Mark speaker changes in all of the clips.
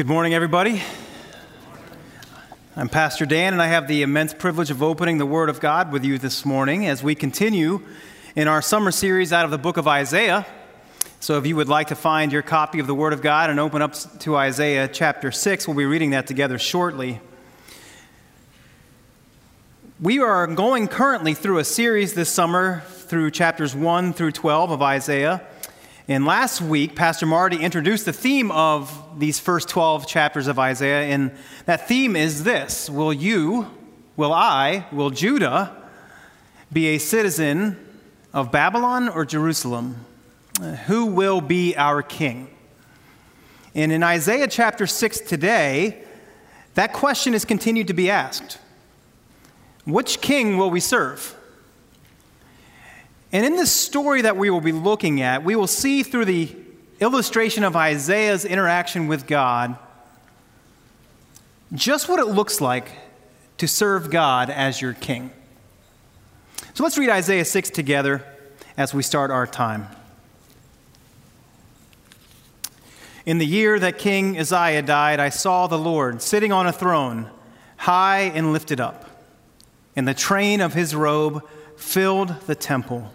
Speaker 1: Good morning, everybody. I'm Pastor Dan, and I have the immense privilege of opening the Word of God with you this morning as we continue in our summer series out of the book of Isaiah. So, if you would like to find your copy of the Word of God and open up to Isaiah chapter 6, we'll be reading that together shortly. We are going currently through a series this summer through chapters 1 through 12 of Isaiah. And last week, Pastor Marty introduced the theme of these first 12 chapters of Isaiah, and that theme is this Will you, will I, will Judah be a citizen of Babylon or Jerusalem? Who will be our king? And in Isaiah chapter 6 today, that question is continued to be asked Which king will we serve? And in this story that we will be looking at, we will see through the illustration of Isaiah's interaction with God just what it looks like to serve God as your king. So let's read Isaiah 6 together as we start our time. In the year that King Uzziah died, I saw the Lord sitting on a throne, high and lifted up, and the train of his robe filled the temple.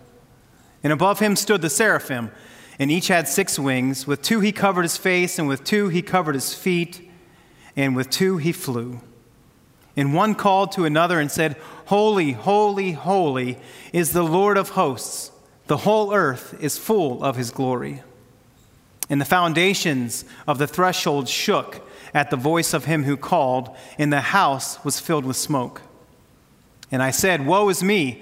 Speaker 1: And above him stood the seraphim, and each had six wings. With two he covered his face, and with two he covered his feet, and with two he flew. And one called to another and said, Holy, holy, holy is the Lord of hosts. The whole earth is full of his glory. And the foundations of the threshold shook at the voice of him who called, and the house was filled with smoke. And I said, Woe is me,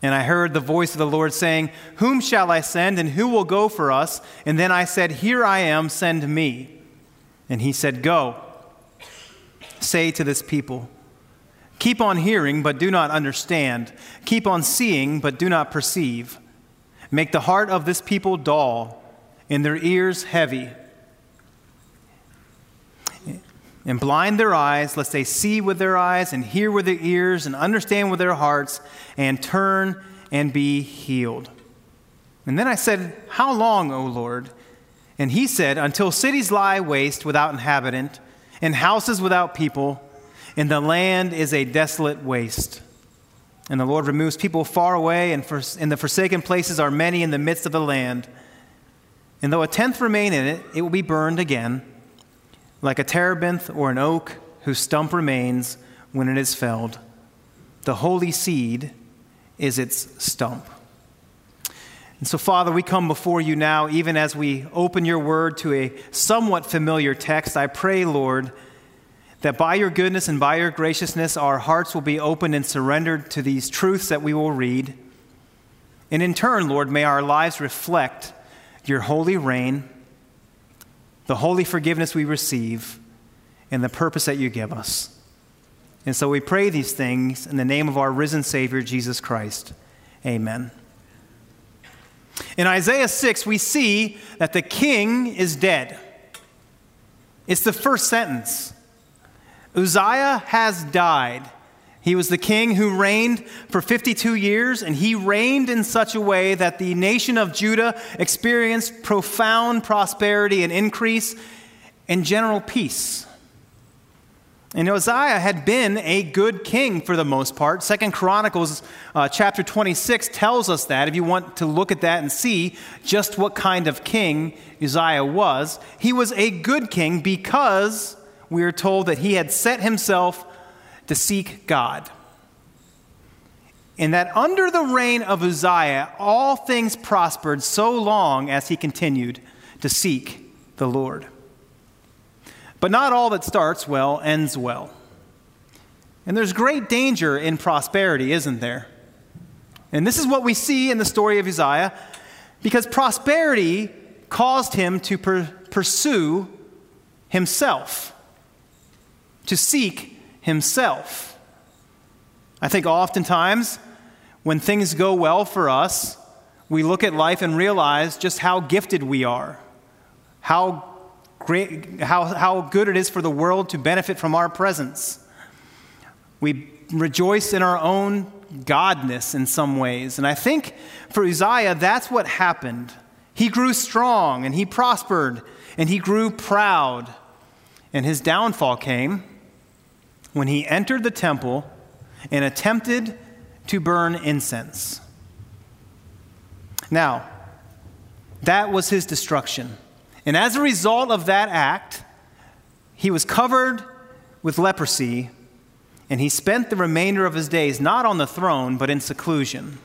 Speaker 1: And I heard the voice of the Lord saying, Whom shall I send, and who will go for us? And then I said, Here I am, send me. And he said, Go. Say to this people, Keep on hearing, but do not understand. Keep on seeing, but do not perceive. Make the heart of this people dull, and their ears heavy and blind their eyes, lest they see with their eyes and hear with their ears and understand with their hearts and turn and be healed. And then I said, How long, O Lord? And he said, Until cities lie waste without inhabitant, and houses without people, and the land is a desolate waste. And the Lord removes people far away, and, for, and the forsaken places are many in the midst of the land. And though a tenth remain in it, it will be burned again like a terebinth or an oak whose stump remains when it is felled. The holy seed is its stump. And so, Father, we come before you now, even as we open your word to a somewhat familiar text. I pray, Lord, that by your goodness and by your graciousness, our hearts will be opened and surrendered to these truths that we will read. And in turn, Lord, may our lives reflect your holy reign the holy forgiveness we receive, and the purpose that you give us. And so we pray these things in the name of our risen Savior, Jesus Christ. Amen. In Isaiah 6, we see that the king is dead. It's the first sentence. Uzziah has died. He was the king who reigned for 52 years, and he reigned in such a way that the nation of Judah experienced profound prosperity and increase and general peace. And Uzziah had been a good king for the most part. Second Chronicles uh, chapter 26 tells us that. If you want to look at that and see just what kind of king Uzziah was, he was a good king because we are told that he had set himself to seek God. And that under the reign of Uzziah, all things prospered so long as he continued to seek the Lord. But not all that starts well ends well. And there's great danger in prosperity, isn't there? And this is what we see in the story of Uzziah, because prosperity caused him to per- pursue himself, to seek himself. I think oftentimes when things go well for us, we look at life and realize just how gifted we are, how great, how, how good it is for the world to benefit from our presence. We rejoice in our own godness in some ways. And I think for Uzziah, that's what happened. He grew strong and he prospered and he grew proud. And his downfall came when he entered the temple and attempted to burn incense. Now, that was his destruction. And as a result of that act, he was covered with leprosy, and he spent the remainder of his days not on the throne, but in seclusion.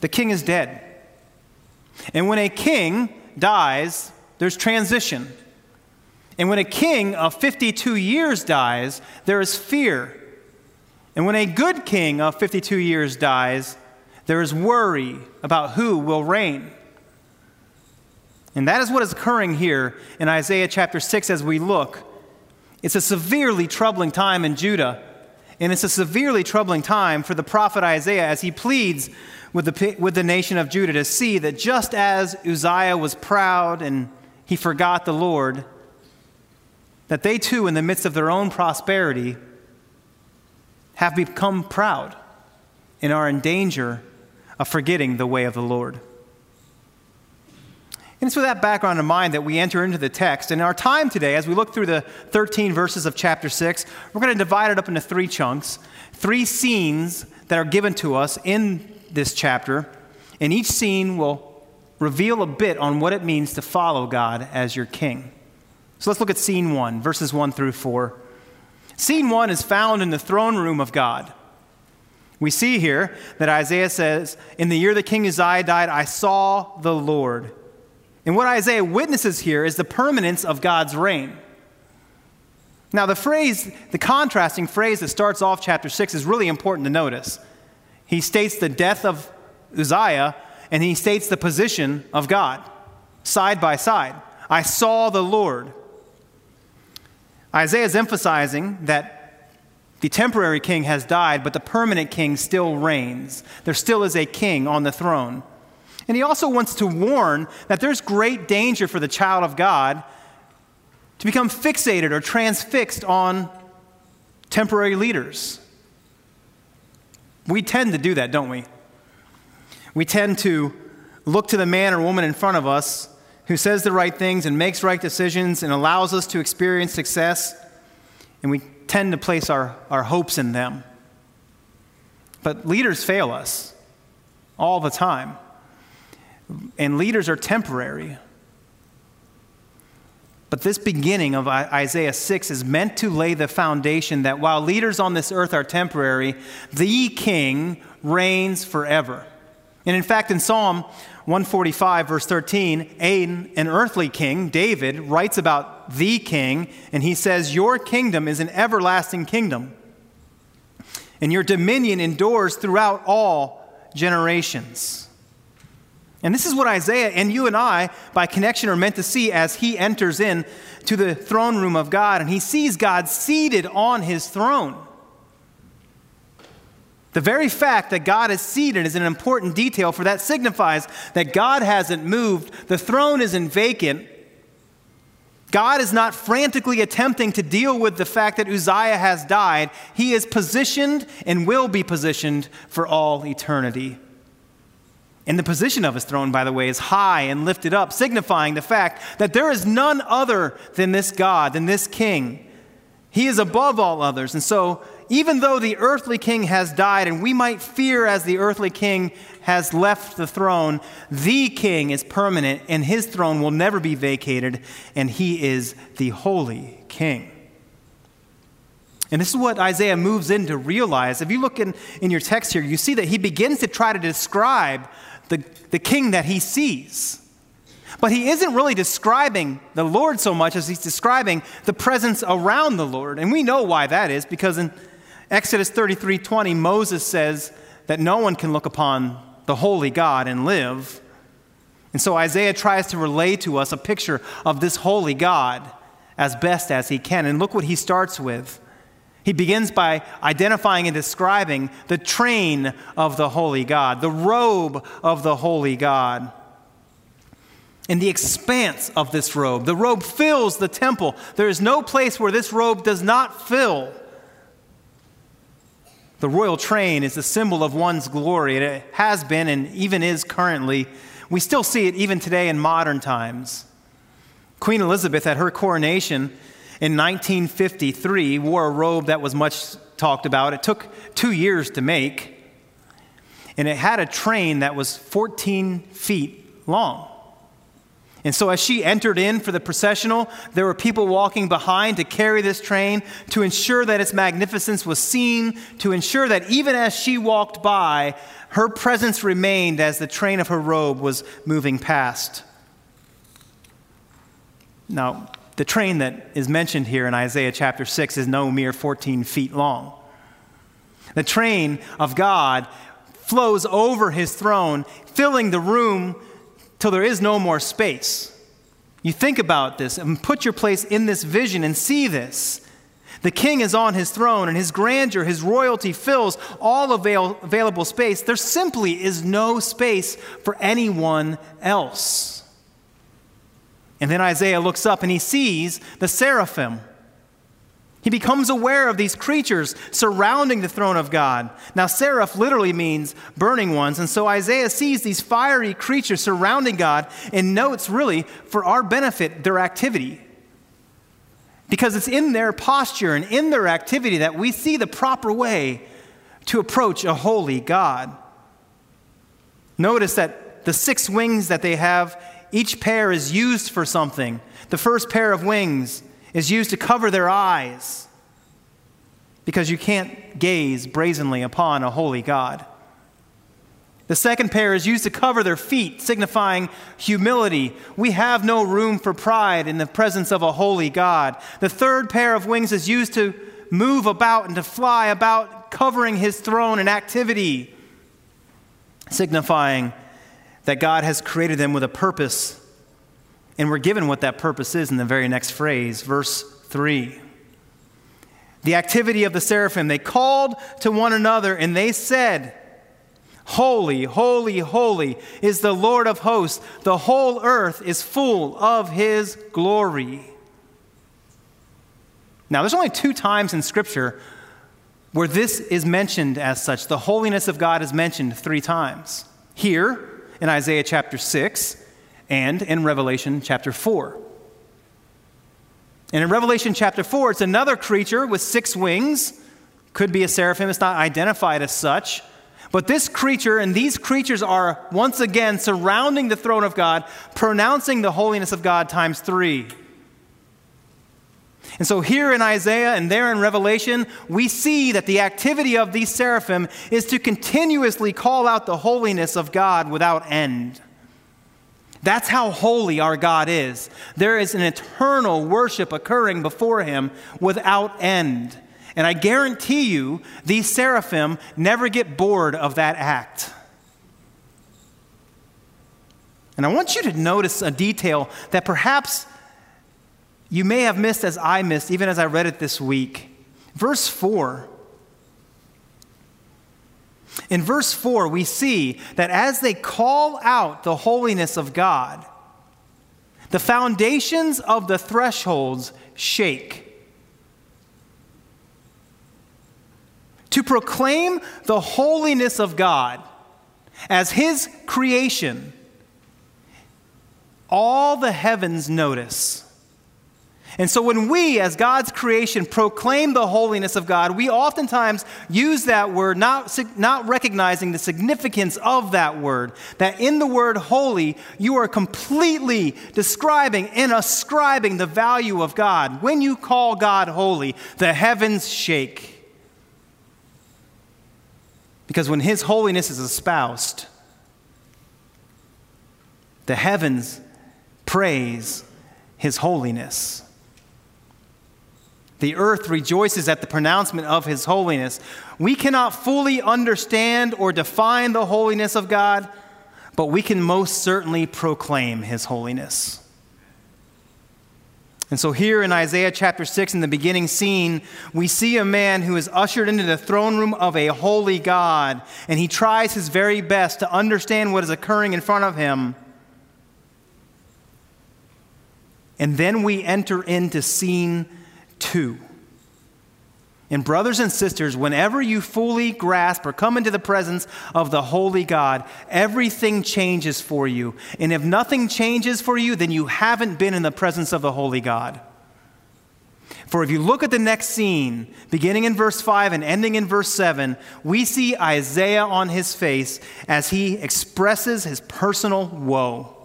Speaker 1: The king is dead. And when a king dies, there's transition. And when a king of 52 years dies, there is fear. And when a good king of 52 years dies, there is worry about who will reign. And that is what is occurring here in Isaiah chapter 6 as we look. It's a severely troubling time in Judah, and it's a severely troubling time for the prophet Isaiah as he pleads with the, with the nation of Judah to see that just as Uzziah was proud and he forgot the Lord, that they too, in the midst of their own prosperity, have become proud and are in danger of forgetting the way of the Lord. And it's with that background in mind that we enter into the text. And in our time today, as we look through the 13 verses of chapter 6, we're going to divide it up into three chunks, three scenes that are given to us in this chapter. And each scene will reveal a bit on what it means to follow God as your king. So let's look at scene one, verses 1 through 4. Scene one is found in the throne room of God. We see here that Isaiah says, In the year the king Uzziah died, I saw the Lord. And what Isaiah witnesses here is the permanence of God's reign. Now, the phrase, the contrasting phrase that starts off chapter 6 is really important to notice. He states the death of Uzziah, and he states the position of God side by side. I saw the Lord. Isaiah is emphasizing that the temporary king has died, but the permanent king still reigns. There still is a king on the throne. And he also wants to warn that there's great danger for the child of God to become fixated or transfixed on temporary leaders. We tend to do that, don't we? We tend to look to the man or woman in front of us who says the right things and makes right decisions and allows us to experience success, and we tend to place our, our hopes in them. But leaders fail us all the time. And leaders are temporary. But this beginning of Isaiah 6 is meant to lay the foundation that while leaders on this earth are temporary, the king reigns forever. And in fact, in Psalm 145, verse 13, an earthly king, David, writes about the king, and he says, Your kingdom is an everlasting kingdom, and your dominion endures throughout all generations. And this is what Isaiah and you and I, by connection, are meant to see as he enters in to the throne room of God and he sees God seated on his throne. The very fact that God is seated is an important detail, for that signifies that God hasn't moved, the throne isn't vacant. God is not frantically attempting to deal with the fact that Uzziah has died. He is positioned and will be positioned for all eternity. And the position of his throne, by the way, is high and lifted up, signifying the fact that there is none other than this God, than this king. He is above all others. And so even though the earthly king has died, and we might fear as the earthly king has left the throne, the king is permanent, and his throne will never be vacated, and he is the holy king. And this is what Isaiah moves in to realize. If you look in, in your text here, you see that he begins to try to describe the, the king that he sees. But he isn't really describing the Lord so much as he's describing the presence around the Lord. And we know why that is, because in Exodus 33 20, Moses says that no one can look upon the holy God and live. And so Isaiah tries to relay to us a picture of this holy God as best as he can. And look what he starts with. He begins by identifying and describing the train of the holy God, the robe of the holy God. In the expanse of this robe, the robe fills the temple. There is no place where this robe does not fill. The royal train is a symbol of one's glory. It has been and even is currently. We still see it even today in modern times. Queen Elizabeth, at her coronation in 1953, wore a robe that was much talked about. It took two years to make, and it had a train that was 14 feet long. And so, as she entered in for the processional, there were people walking behind to carry this train, to ensure that its magnificence was seen, to ensure that even as she walked by, her presence remained as the train of her robe was moving past. Now, the train that is mentioned here in Isaiah chapter 6 is no mere 14 feet long. The train of God flows over his throne, filling the room till there is no more space. You think about this and put your place in this vision and see this. The king is on his throne, and his grandeur, his royalty fills all avail- available space. There simply is no space for anyone else. And then Isaiah looks up and he sees the seraphim. He becomes aware of these creatures surrounding the throne of God. Now, seraph literally means burning ones, and so Isaiah sees these fiery creatures surrounding God and notes, really, for our benefit, their activity. Because it's in their posture and in their activity that we see the proper way to approach a holy God. Notice that the six wings that they have each pair is used for something. The first pair of wings is used to cover their eyes because you can't gaze brazenly upon a holy God. The second pair is used to cover their feet, signifying humility. We have no room for pride in the presence of a holy God. The third pair of wings is used to move about and to fly about, covering his throne in activity, signifying that God has created them with a purpose. And we're given what that purpose is in the very next phrase, verse 3. The activity of the seraphim, they called to one another and they said, Holy, holy, holy is the Lord of hosts. The whole earth is full of his glory. Now, there's only two times in Scripture where this is mentioned as such. The holiness of God is mentioned three times. Here, in Isaiah chapter 6 and in Revelation chapter 4. And in Revelation chapter 4, it's another creature with six wings. Could be a seraphim, it's not identified as such. But this creature and these creatures are once again surrounding the throne of God, pronouncing the holiness of God times three. And so, here in Isaiah and there in Revelation, we see that the activity of these seraphim is to continuously call out the holiness of God without end. That's how holy our God is. There is an eternal worship occurring before Him without end. And I guarantee you, these seraphim never get bored of that act. And I want you to notice a detail that perhaps you may have missed as I missed, even as I read it this week. Verse 4. In verse 4, we see that as they call out the holiness of God, the foundations of the thresholds shake. To proclaim the holiness of God as His creation, all the heavens notice. And so, when we, as God's creation, proclaim the holiness of God, we oftentimes use that word, not, not recognizing the significance of that word. That in the word holy, you are completely describing and ascribing the value of God. When you call God holy, the heavens shake. Because when His holiness is espoused, the heavens praise His holiness. The earth rejoices at the pronouncement of his holiness. We cannot fully understand or define the holiness of God, but we can most certainly proclaim his holiness. And so, here in Isaiah chapter 6, in the beginning scene, we see a man who is ushered into the throne room of a holy God, and he tries his very best to understand what is occurring in front of him. And then we enter into scene two. And, brothers and sisters, whenever you fully grasp or come into the presence of the Holy God, everything changes for you. And if nothing changes for you, then you haven't been in the presence of the Holy God. For if you look at the next scene, beginning in verse 5 and ending in verse 7, we see Isaiah on his face as he expresses his personal woe.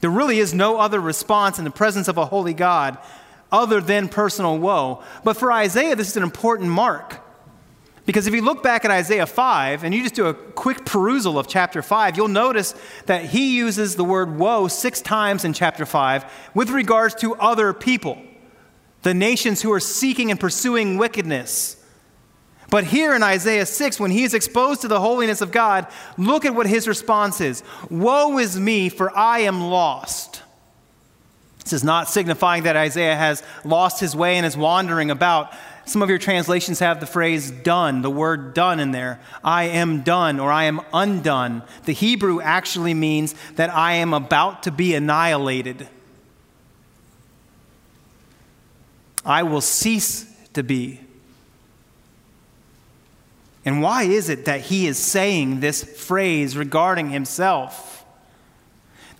Speaker 1: There really is no other response in the presence of a holy God other than personal woe. But for Isaiah, this is an important mark. Because if you look back at Isaiah 5 and you just do a quick perusal of chapter 5, you'll notice that he uses the word woe six times in chapter 5 with regards to other people, the nations who are seeking and pursuing wickedness. But here in Isaiah 6, when he is exposed to the holiness of God, look at what his response is Woe is me, for I am lost. This is not signifying that Isaiah has lost his way and is wandering about. Some of your translations have the phrase done, the word done in there. I am done or I am undone. The Hebrew actually means that I am about to be annihilated. I will cease to be. And why is it that he is saying this phrase regarding himself?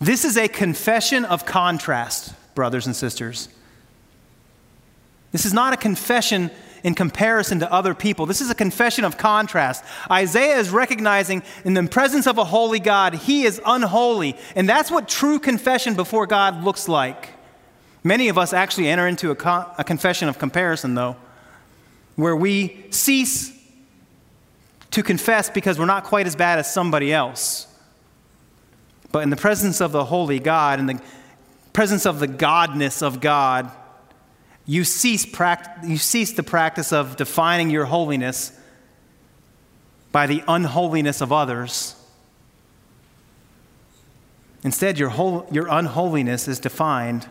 Speaker 1: This is a confession of contrast, brothers and sisters. This is not a confession in comparison to other people. This is a confession of contrast. Isaiah is recognizing in the presence of a holy God, he is unholy. And that's what true confession before God looks like. Many of us actually enter into a, a confession of comparison, though, where we cease to confess because we're not quite as bad as somebody else. But in the presence of the holy God, in the presence of the godness of God, you cease, pract- you cease the practice of defining your holiness by the unholiness of others. Instead, your, whole, your unholiness is defined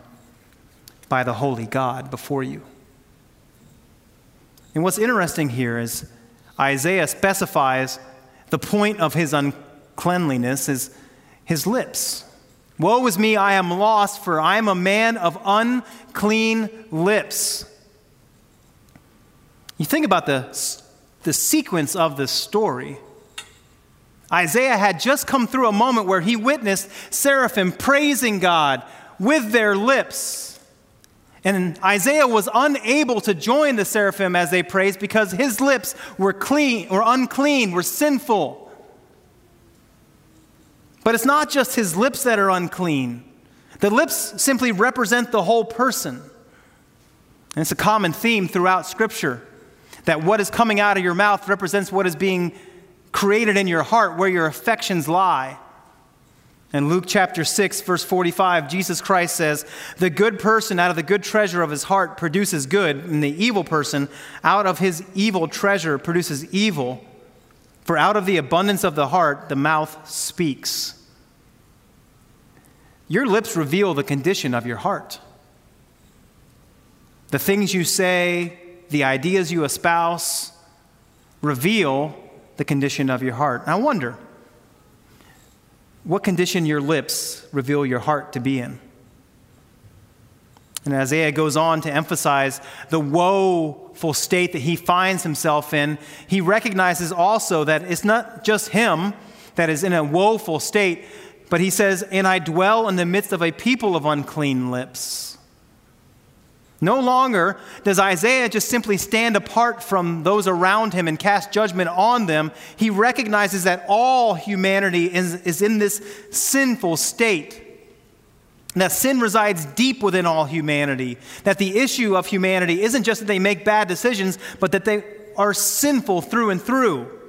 Speaker 1: by the holy God before you. And what's interesting here is Isaiah specifies the point of his uncleanliness is his lips. Woe is me, I am lost, for I am a man of unclean lips. You think about the, the sequence of this story. Isaiah had just come through a moment where he witnessed seraphim praising God with their lips. And Isaiah was unable to join the seraphim as they praised because his lips were clean or unclean, were sinful. But it's not just his lips that are unclean. The lips simply represent the whole person. And it's a common theme throughout Scripture that what is coming out of your mouth represents what is being created in your heart, where your affections lie. In Luke chapter 6, verse 45, Jesus Christ says, The good person out of the good treasure of his heart produces good, and the evil person out of his evil treasure produces evil. For out of the abundance of the heart, the mouth speaks. Your lips reveal the condition of your heart. The things you say, the ideas you espouse, reveal the condition of your heart. And I wonder, what condition your lips reveal your heart to be in? And Isaiah goes on to emphasize the woeful state that he finds himself in. He recognizes also that it's not just him that is in a woeful state, but he says, And I dwell in the midst of a people of unclean lips. No longer does Isaiah just simply stand apart from those around him and cast judgment on them. He recognizes that all humanity is, is in this sinful state. That sin resides deep within all humanity. That the issue of humanity isn't just that they make bad decisions, but that they are sinful through and through.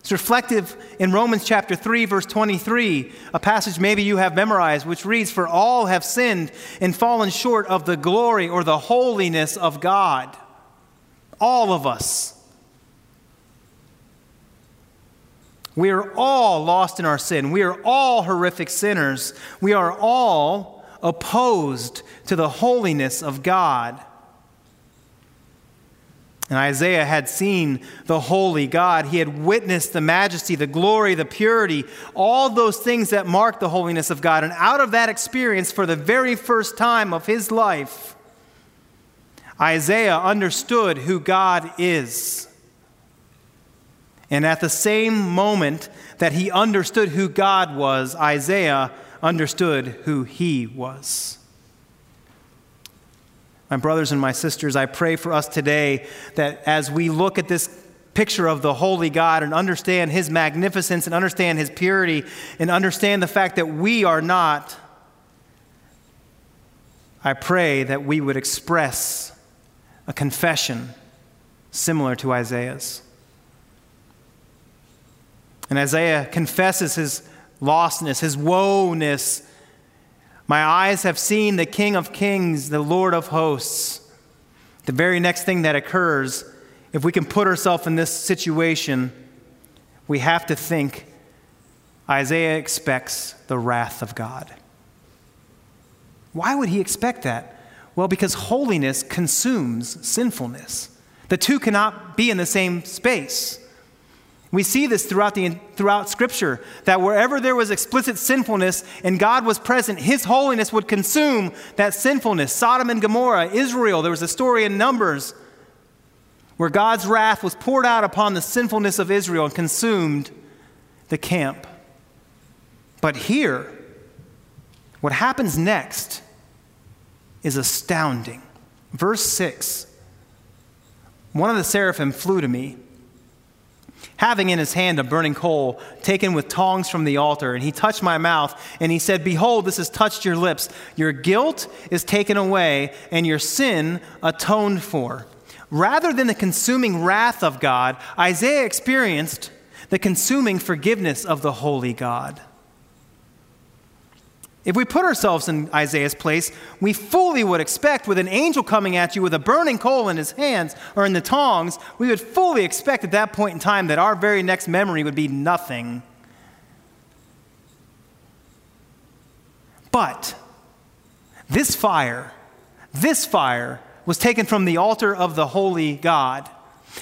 Speaker 1: It's reflective in Romans chapter 3, verse 23, a passage maybe you have memorized, which reads, For all have sinned and fallen short of the glory or the holiness of God. All of us. We are all lost in our sin. We are all horrific sinners. We are all opposed to the holiness of God. And Isaiah had seen the holy God. He had witnessed the majesty, the glory, the purity, all those things that mark the holiness of God. And out of that experience, for the very first time of his life, Isaiah understood who God is. And at the same moment that he understood who God was, Isaiah understood who he was. My brothers and my sisters, I pray for us today that as we look at this picture of the holy God and understand his magnificence and understand his purity and understand the fact that we are not, I pray that we would express a confession similar to Isaiah's. And Isaiah confesses his lostness, his woeness. My eyes have seen the King of Kings, the Lord of hosts. The very next thing that occurs, if we can put ourselves in this situation, we have to think Isaiah expects the wrath of God. Why would he expect that? Well, because holiness consumes sinfulness. The two cannot be in the same space. We see this throughout, the, throughout Scripture that wherever there was explicit sinfulness and God was present, His holiness would consume that sinfulness. Sodom and Gomorrah, Israel, there was a story in Numbers where God's wrath was poured out upon the sinfulness of Israel and consumed the camp. But here, what happens next is astounding. Verse 6 One of the seraphim flew to me, having in his hand a burning coal taken with tongs from the altar, and he touched my mouth, and he said, Behold, this has touched your lips. Your guilt is taken away, and your sin atoned for. Rather than the consuming wrath of God, Isaiah experienced the consuming forgiveness of the holy God. If we put ourselves in Isaiah's place, we fully would expect, with an angel coming at you with a burning coal in his hands or in the tongs, we would fully expect at that point in time that our very next memory would be nothing. But this fire, this fire was taken from the altar of the holy God.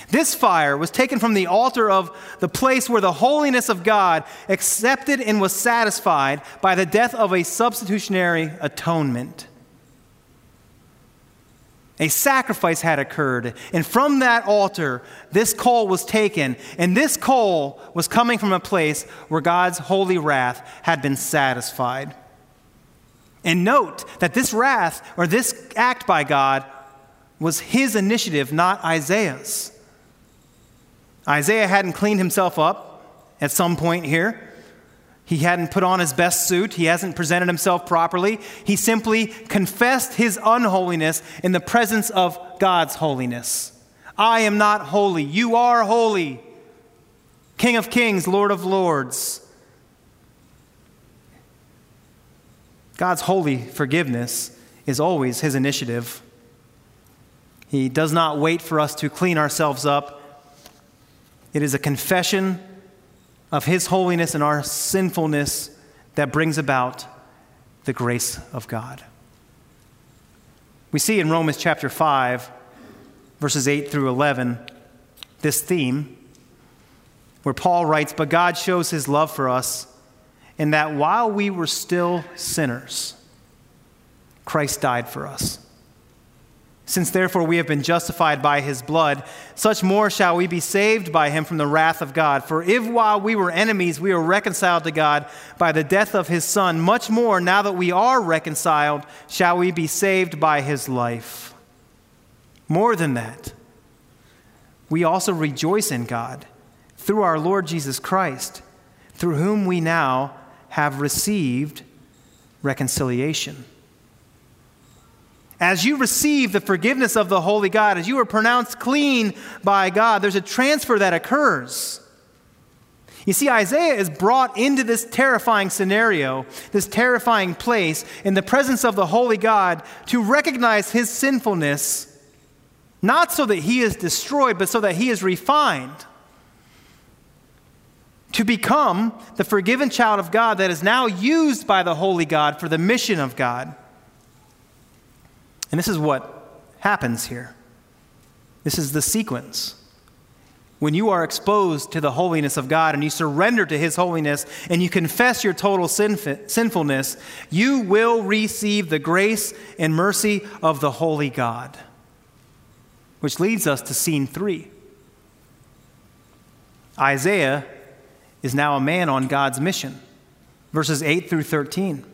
Speaker 1: This fire was taken from the altar of the place where the holiness of God accepted and was satisfied by the death of a substitutionary atonement. A sacrifice had occurred, and from that altar, this coal was taken, and this coal was coming from a place where God's holy wrath had been satisfied. And note that this wrath, or this act by God, was his initiative, not Isaiah's. Isaiah hadn't cleaned himself up at some point here. He hadn't put on his best suit. He hasn't presented himself properly. He simply confessed his unholiness in the presence of God's holiness. I am not holy. You are holy. King of kings, Lord of lords. God's holy forgiveness is always his initiative. He does not wait for us to clean ourselves up it is a confession of His holiness and our sinfulness that brings about the grace of God. We see in Romans chapter 5, verses 8 through 11, this theme where Paul writes, But God shows His love for us in that while we were still sinners, Christ died for us. Since therefore we have been justified by his blood, such more shall we be saved by him from the wrath of God. For if while we were enemies we were reconciled to God by the death of his Son, much more now that we are reconciled shall we be saved by his life. More than that, we also rejoice in God through our Lord Jesus Christ, through whom we now have received reconciliation. As you receive the forgiveness of the Holy God, as you are pronounced clean by God, there's a transfer that occurs. You see, Isaiah is brought into this terrifying scenario, this terrifying place, in the presence of the Holy God to recognize his sinfulness, not so that he is destroyed, but so that he is refined. to become the forgiven child of God that is now used by the holy God for the mission of God. And this is what happens here. This is the sequence. When you are exposed to the holiness of God and you surrender to His holiness and you confess your total sinf- sinfulness, you will receive the grace and mercy of the holy God. Which leads us to scene three. Isaiah is now a man on God's mission. Verses 8 through 13.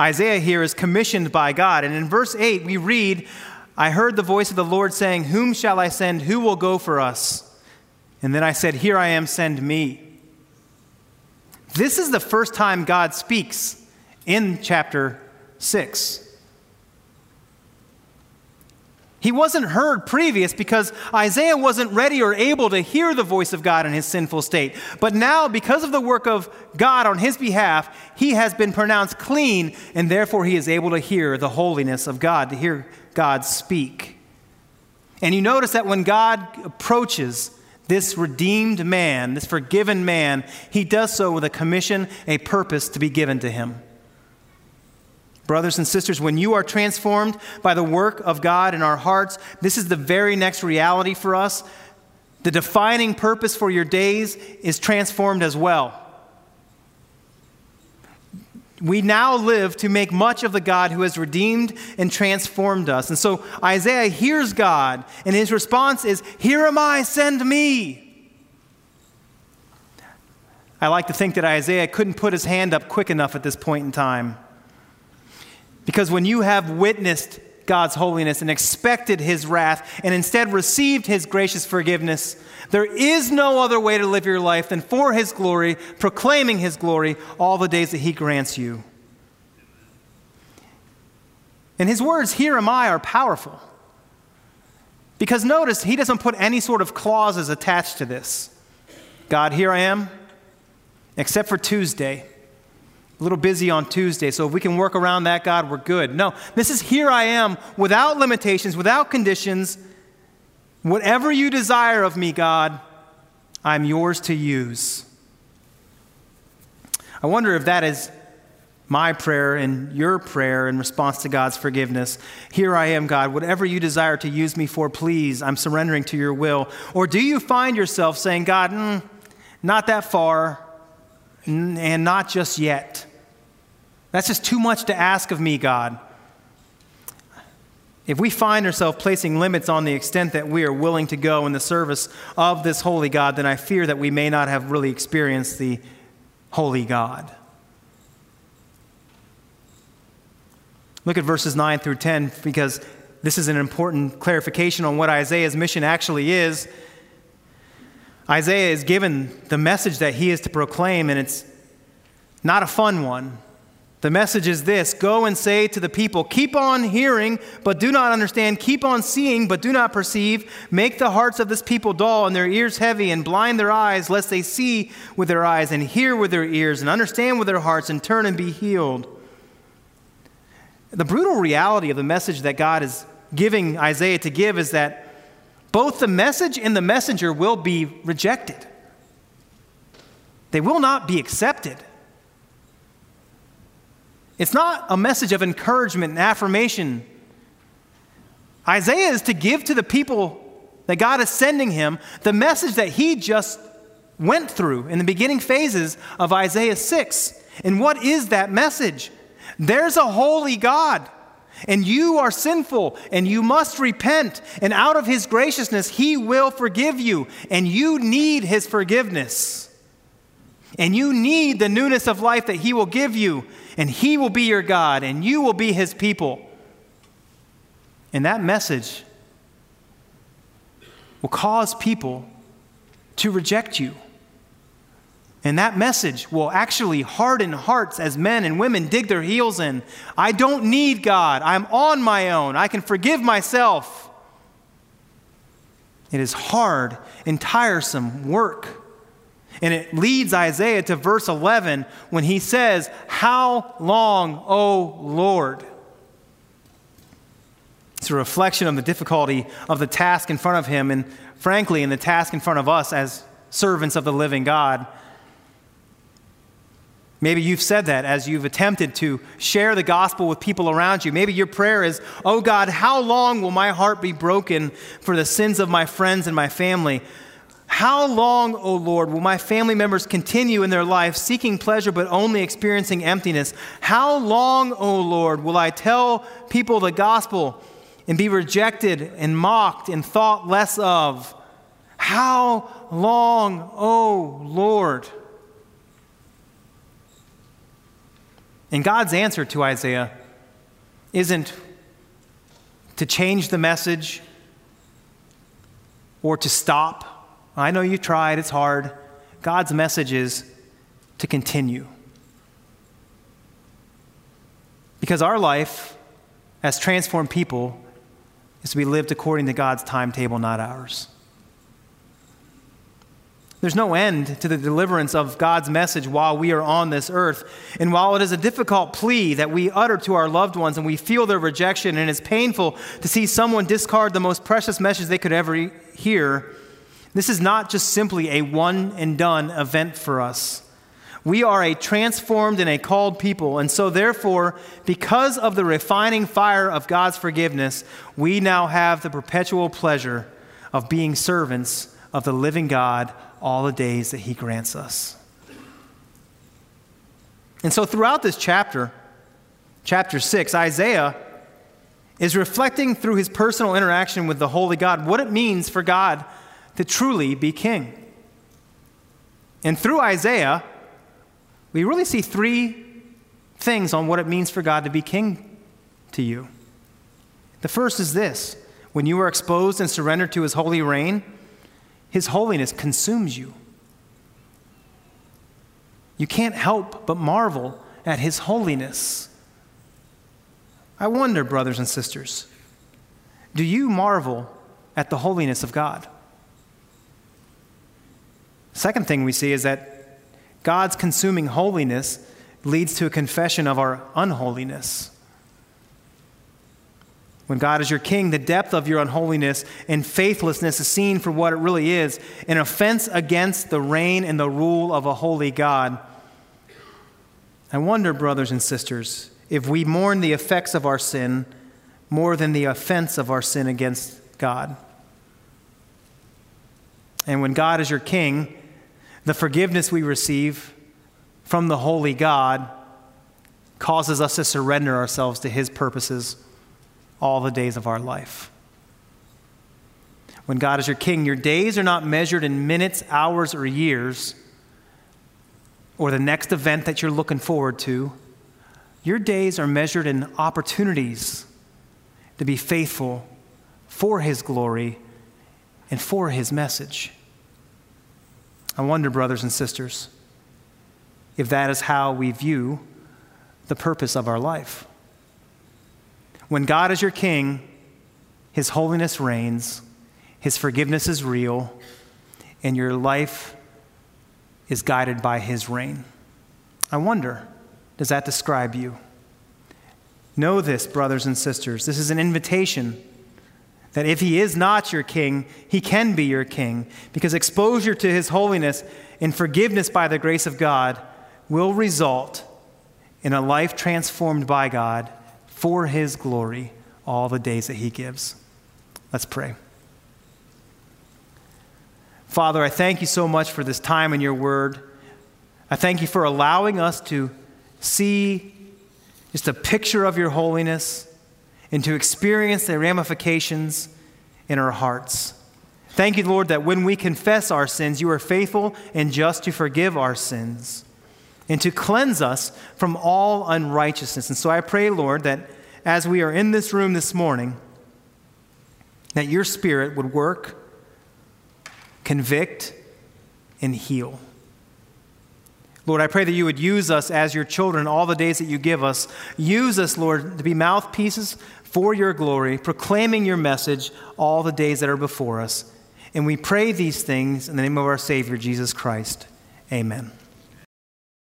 Speaker 1: Isaiah here is commissioned by God. And in verse 8, we read, I heard the voice of the Lord saying, Whom shall I send? Who will go for us? And then I said, Here I am, send me. This is the first time God speaks in chapter 6. He wasn't heard previous because Isaiah wasn't ready or able to hear the voice of God in his sinful state. But now, because of the work of God on his behalf, he has been pronounced clean, and therefore he is able to hear the holiness of God, to hear God speak. And you notice that when God approaches this redeemed man, this forgiven man, he does so with a commission, a purpose to be given to him. Brothers and sisters, when you are transformed by the work of God in our hearts, this is the very next reality for us. The defining purpose for your days is transformed as well. We now live to make much of the God who has redeemed and transformed us. And so Isaiah hears God, and his response is, Here am I, send me. I like to think that Isaiah couldn't put his hand up quick enough at this point in time. Because when you have witnessed God's holiness and expected his wrath and instead received his gracious forgiveness, there is no other way to live your life than for his glory, proclaiming his glory all the days that he grants you. And his words, Here am I, are powerful. Because notice, he doesn't put any sort of clauses attached to this. God, here I am, except for Tuesday a little busy on Tuesday, so if we can work around that, God, we're good. No, this is here I am without limitations, without conditions. Whatever you desire of me, God, I'm yours to use. I wonder if that is my prayer and your prayer in response to God's forgiveness. Here I am, God. Whatever you desire to use me for, please, I'm surrendering to your will. Or do you find yourself saying, God, mm, not that far, and not just yet? That's just too much to ask of me, God. If we find ourselves placing limits on the extent that we are willing to go in the service of this holy God, then I fear that we may not have really experienced the holy God. Look at verses 9 through 10 because this is an important clarification on what Isaiah's mission actually is. Isaiah is given the message that he is to proclaim, and it's not a fun one. The message is this Go and say to the people, Keep on hearing, but do not understand. Keep on seeing, but do not perceive. Make the hearts of this people dull and their ears heavy, and blind their eyes, lest they see with their eyes, and hear with their ears, and understand with their hearts, and turn and be healed. The brutal reality of the message that God is giving Isaiah to give is that both the message and the messenger will be rejected, they will not be accepted. It's not a message of encouragement and affirmation. Isaiah is to give to the people that God is sending him the message that he just went through in the beginning phases of Isaiah 6. And what is that message? There's a holy God, and you are sinful, and you must repent, and out of his graciousness, he will forgive you, and you need his forgiveness. And you need the newness of life that he will give you and He will be your God, and you will be His people. And that message will cause people to reject you. And that message will actually harden hearts as men and women dig their heels in. I don't need God. I'm on my own. I can forgive myself. It is hard and tiresome work. And it leads Isaiah to verse 11 when he says, How long, O Lord? It's a reflection of the difficulty of the task in front of him, and frankly, in the task in front of us as servants of the living God. Maybe you've said that as you've attempted to share the gospel with people around you. Maybe your prayer is, Oh God, how long will my heart be broken for the sins of my friends and my family? How long, O Lord, will my family members continue in their life seeking pleasure but only experiencing emptiness? How long, O Lord, will I tell people the gospel and be rejected and mocked and thought less of? How long, O Lord? And God's answer to Isaiah isn't to change the message or to stop. I know you tried, it's hard. God's message is to continue. Because our life as transformed people is to be lived according to God's timetable, not ours. There's no end to the deliverance of God's message while we are on this earth. And while it is a difficult plea that we utter to our loved ones and we feel their rejection, and it's painful to see someone discard the most precious message they could ever hear, this is not just simply a one and done event for us. We are a transformed and a called people. And so, therefore, because of the refining fire of God's forgiveness, we now have the perpetual pleasure of being servants of the living God all the days that he grants us. And so, throughout this chapter, chapter 6, Isaiah is reflecting through his personal interaction with the Holy God what it means for God to truly be king. And through Isaiah, we really see three things on what it means for God to be king to you. The first is this when you are exposed and surrendered to his holy reign, his holiness consumes you. You can't help but marvel at His holiness. I wonder, brothers and sisters, do you marvel at the holiness of God? Second thing we see is that God's consuming holiness leads to a confession of our unholiness. When God is your king, the depth of your unholiness and faithlessness is seen for what it really is an offense against the reign and the rule of a holy God. I wonder, brothers and sisters, if we mourn the effects of our sin more than the offense of our sin against God. And when God is your king, the forgiveness we receive from the holy God causes us to surrender ourselves to his purposes all the days of our life. When God is your king, your days are not measured in minutes, hours, or years, or the next event that you're looking forward to. Your days are measured in opportunities to be faithful for His glory and for His message. I wonder, brothers and sisters, if that is how we view the purpose of our life. When God is your king, his holiness reigns, his forgiveness is real, and your life is guided by his reign. I wonder, does that describe you? Know this, brothers and sisters. This is an invitation that if he is not your king, he can be your king, because exposure to his holiness and forgiveness by the grace of God will result in a life transformed by God for his glory all the days that he gives. Let's pray. Father, I thank you so much for this time in your word. I thank you for allowing us to see just a picture of your holiness and to experience the ramifications in our hearts. Thank you, Lord, that when we confess our sins, you are faithful and just to forgive our sins and to cleanse us from all unrighteousness. And so I pray, Lord, that as we are in this room this morning, that your spirit would work, convict, and heal. Lord, I pray that you would use us as your children all the days that you give us. Use us, Lord, to be mouthpieces for your glory, proclaiming your message all the days that are before us. And we pray these things in the name of our Savior, Jesus Christ. Amen.